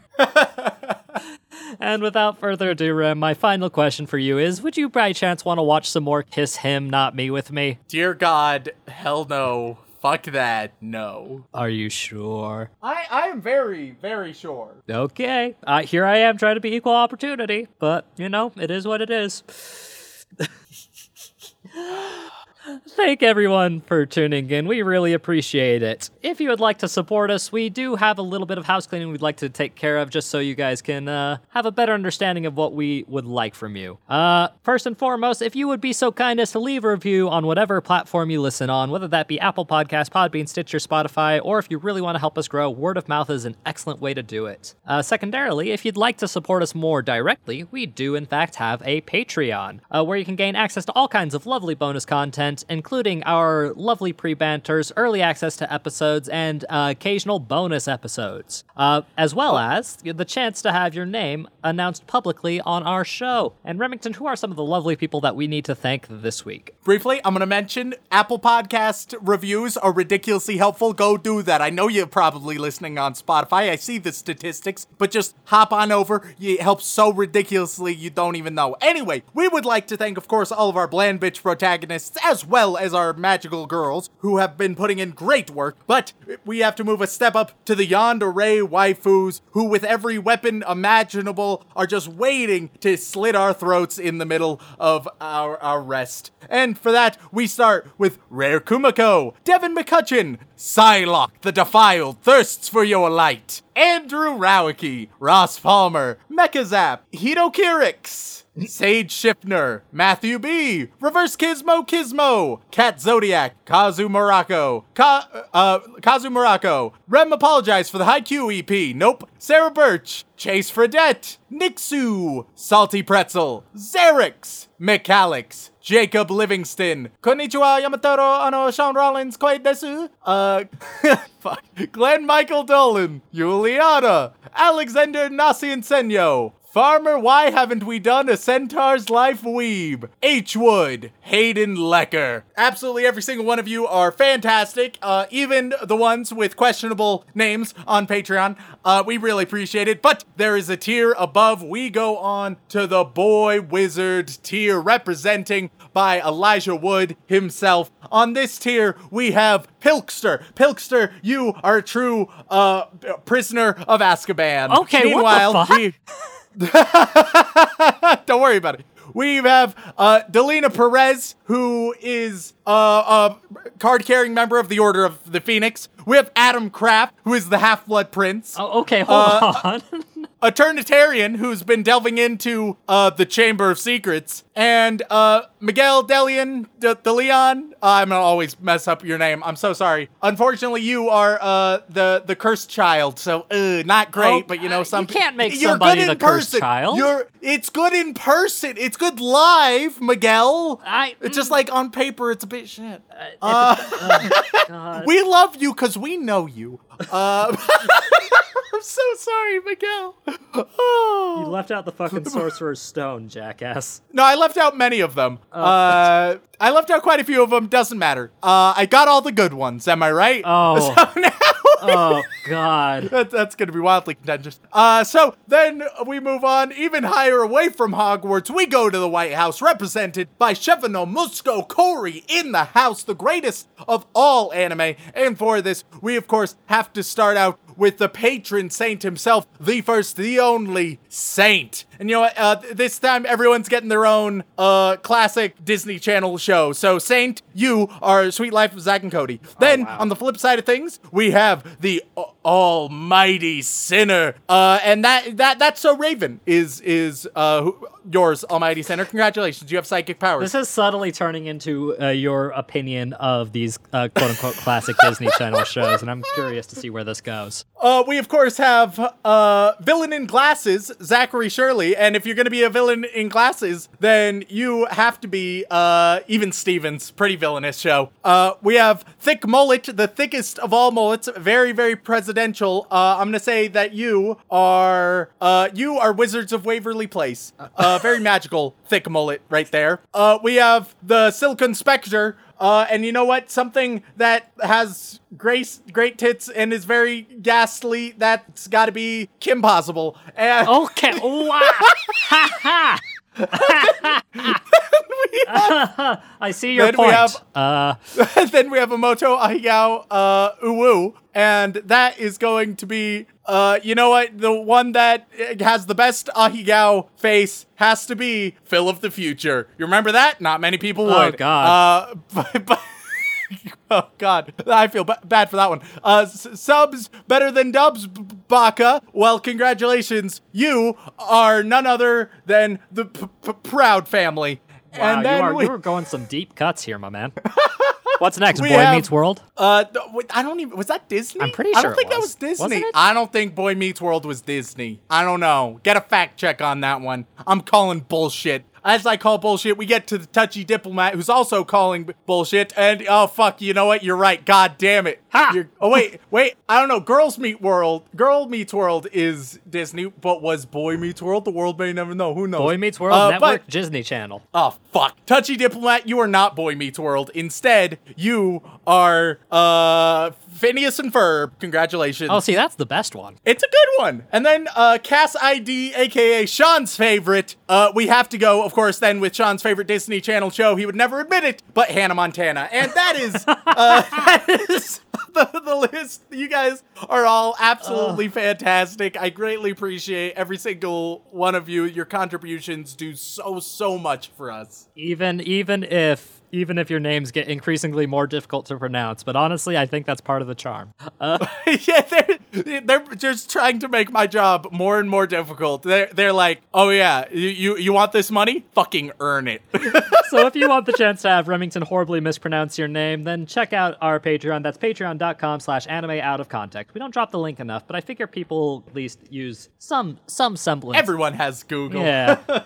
S1: and without further ado, Rem, my final question for you is: Would you, by chance, want to watch some more "Kiss Him, Not Me" with me?
S2: Dear God, hell no. Fuck that. No.
S1: Are you sure?
S2: I I am very very sure.
S1: Okay, uh, here I am trying to be equal opportunity, but you know, it is what it is. Thank everyone for tuning in. We really appreciate it. If you would like to support us, we do have a little bit of house cleaning we'd like to take care of just so you guys can uh, have a better understanding of what we would like from you. Uh, first and foremost, if you would be so kind as to leave a review on whatever platform you listen on, whether that be Apple Podcast, Podbean, Stitcher, Spotify, or if you really want to help us grow, word of mouth is an excellent way to do it. Uh, secondarily, if you'd like to support us more directly, we do in fact have a Patreon, uh, where you can gain access to all kinds of lovely bonus content content, including our lovely pre banters, early access to episodes, and uh, occasional bonus episodes, uh, as well as the chance to have your name announced publicly on our show. And Remington, who are some of the lovely people that we need to thank this week?
S2: Briefly, I'm going to mention Apple Podcast reviews are ridiculously helpful. Go do that. I know you're probably listening on Spotify. I see the statistics, but just hop on over. It helps so ridiculously you don't even know. Anyway, we would like to thank, of course, all of our Bland Bitch protagonists as well as our magical girls who have been putting in great work. But we have to move a step up to the Yandere waifus who, with every weapon imaginable, are just waiting to slit our throats in the middle of our, our rest. And for that, we start with Rare Kumiko, Devin McCutcheon, Psylocke the Defiled thirsts for your light, Andrew Rowicki, Ross Palmer, Mechazap, Hito Kirix, Sage Schiffner, Matthew B, Reverse Kismo Kismo, Cat Zodiac, Kazu Morocco, Ka- uh, Kazu Morocco, Rem Apologize for the High Q EP, Nope, Sarah Birch, Chase Fredette, Nixu, Salty Pretzel, Xerix, McAlex, Jacob Livingston, Konnichiwa Yamatoro ano Sean Rollins koi desu, uh, fuck, Glenn Michael Dolan, Juliana, Alexander Nasi Nasiensenyo, Farmer, why haven't we done a Centaur's Life Weeb? H. Wood, Hayden Lecker. Absolutely every single one of you are fantastic. Uh, even the ones with questionable names on Patreon. Uh, we really appreciate it. But there is a tier above. We go on to the Boy Wizard tier, representing by Elijah Wood himself. On this tier, we have Pilkster. Pilkster, you are a true uh, prisoner of Azkaban.
S1: Okay, what the fuck?
S2: we- don't worry about it. We have uh, Delina Perez, who is uh, a card carrying member of the Order of the Phoenix. We have Adam Kraft, who is the Half Blood Prince.
S1: Oh, okay, hold
S2: Uh,
S1: on.
S2: A Turnitarian who's been delving into uh, the Chamber of Secrets. And uh, Miguel Delian, De, De Leon. I'm gonna always mess up your name. I'm so sorry. Unfortunately, you are uh, the the cursed child. So, uh, not great.
S1: Oh,
S2: but you know,
S1: uh,
S2: some
S1: you can't make
S2: You're
S1: somebody
S2: good
S1: the
S2: in
S1: cursed
S2: person.
S1: child.
S2: You're. It's good in person. It's good live, Miguel.
S1: I-
S2: It's just like on paper, it's a bit shit.
S1: Uh, God.
S2: We love you because we know you. Uh, I'm so sorry, Miguel. Oh.
S1: You left out the fucking Sorcerer's Stone, jackass.
S2: No, I left out many of them. uh, I left out quite a few of them. Doesn't matter. Uh, I got all the good ones. Am I right?
S1: Oh.
S2: So now
S1: Oh, God.
S2: that, that's going to be wildly contentious. Uh, so then we move on even higher away from Hogwarts. We go to the White House, represented by Chevano Musco Corey in the house, the greatest of all anime. And for this, we of course have to start out with the patron saint himself, the first, the only saint. And you know what? Uh, this time everyone's getting their own uh, classic Disney Channel show. So, Saint, you are Sweet Life of Zack and Cody. Then, on the flip side of things, we have the a- Almighty Sinner. Uh, and that that that's so Raven is is uh, who- yours, Almighty Sinner. Congratulations, you have psychic powers.
S1: This is subtly turning into uh, your opinion of these uh, quote unquote classic Disney Channel shows, and I'm curious to see where this goes.
S2: Uh, we of course have uh, villain in glasses, Zachary Shirley, and if you're gonna be a villain in glasses, then you have to be uh, even Stevens, pretty villainous show. Uh, we have thick mullet, the thickest of all mullets, very very Uh, I'm gonna say that you are uh, you are Wizards of Waverly Place. Uh, very magical thick mullet right there. Uh, we have the Silicon Spectre. Uh, and you know what? Something that has great, great tits and is very ghastly. That's got to be Kim Possible. And
S1: Okay. Wow. ha ha. I see your
S2: Then we
S1: point.
S2: have-
S1: uh,
S2: then we have a Moto Ahegao uh, Uwu, and that is going to be, uh, you know what? The one that has the best Ahegao face has to be Phil of the Future. You remember that? Not many people would.
S1: Oh, God.
S2: Uh, but. but Oh God, I feel ba- bad for that one. Uh, s- subs better than dubs, B- Baka. Well, congratulations, you are none other than the p- p- Proud family.
S1: wow,
S2: and
S1: you
S2: then
S1: are
S2: we,
S1: you are going some deep cuts here, my man. What's next?
S2: We
S1: Boy
S2: have-
S1: Meets World.
S2: Uh, I don't even. Was that Disney?
S1: I'm pretty sure.
S2: I don't
S1: it
S2: think that
S1: was.
S2: was Disney. I don't think Boy Meets World was Disney. I don't know. Get a fact check on that one. I'm calling bullshit. As I call bullshit, we get to the touchy diplomat who's also calling bullshit. And oh fuck, you know what? You're right. God damn it.
S1: Ha!
S2: You're- oh wait, wait. I don't know. Girls Meet World. Girl Meets World is Disney, but was Boy Meets World? The world may never know. Who knows?
S1: Boy Meets World
S2: Uh,
S1: Network
S2: but-
S1: Disney Channel.
S2: Oh fuck. Touchy diplomat, you are not Boy Meets World. Instead, you are uh Phineas and Ferb. Congratulations.
S1: Oh, see, that's the best one.
S2: It's a good one. And then uh Cass ID, aka Sean's favorite. Uh we have to go, of course, then with Sean's favorite Disney Channel show. He would never admit it, but Hannah Montana. And that is uh that is the, the list. You guys are all absolutely fantastic. I greatly appreciate every single one of you. Your contributions do so so much for us.
S1: Even even if even if your names get increasingly more difficult to pronounce, but honestly, I think that's part of the charm. Uh,
S2: yeah, they're they're just trying to make my job more and more difficult. They're they're like, oh yeah, you you, you want this money? Fucking earn it.
S1: so if you want the chance to have Remington horribly mispronounce your name, then check out our Patreon. That's patreon.com slash anime out of context. We don't drop the link enough, but I figure people at least use some some semblance.
S2: Everyone has Google.
S1: Yeah.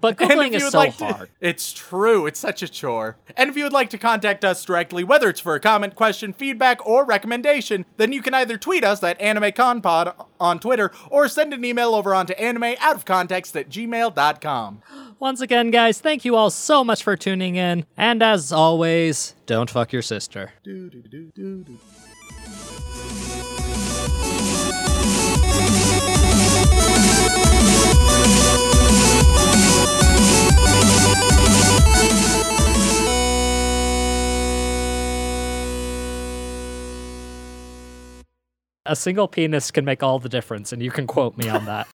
S1: But Googling is so
S2: like to-
S1: hard.
S2: it's true. It's such a chore. And if you would like to contact us directly, whether it's for a comment, question, feedback, or recommendation, then you can either tweet us at AnimeConPod on Twitter or send an email over onto animeoutofcontext at gmail.com.
S1: Once again, guys, thank you all so much for tuning in. And as always, don't fuck your sister. A single penis can make all the difference, and you can quote me on that.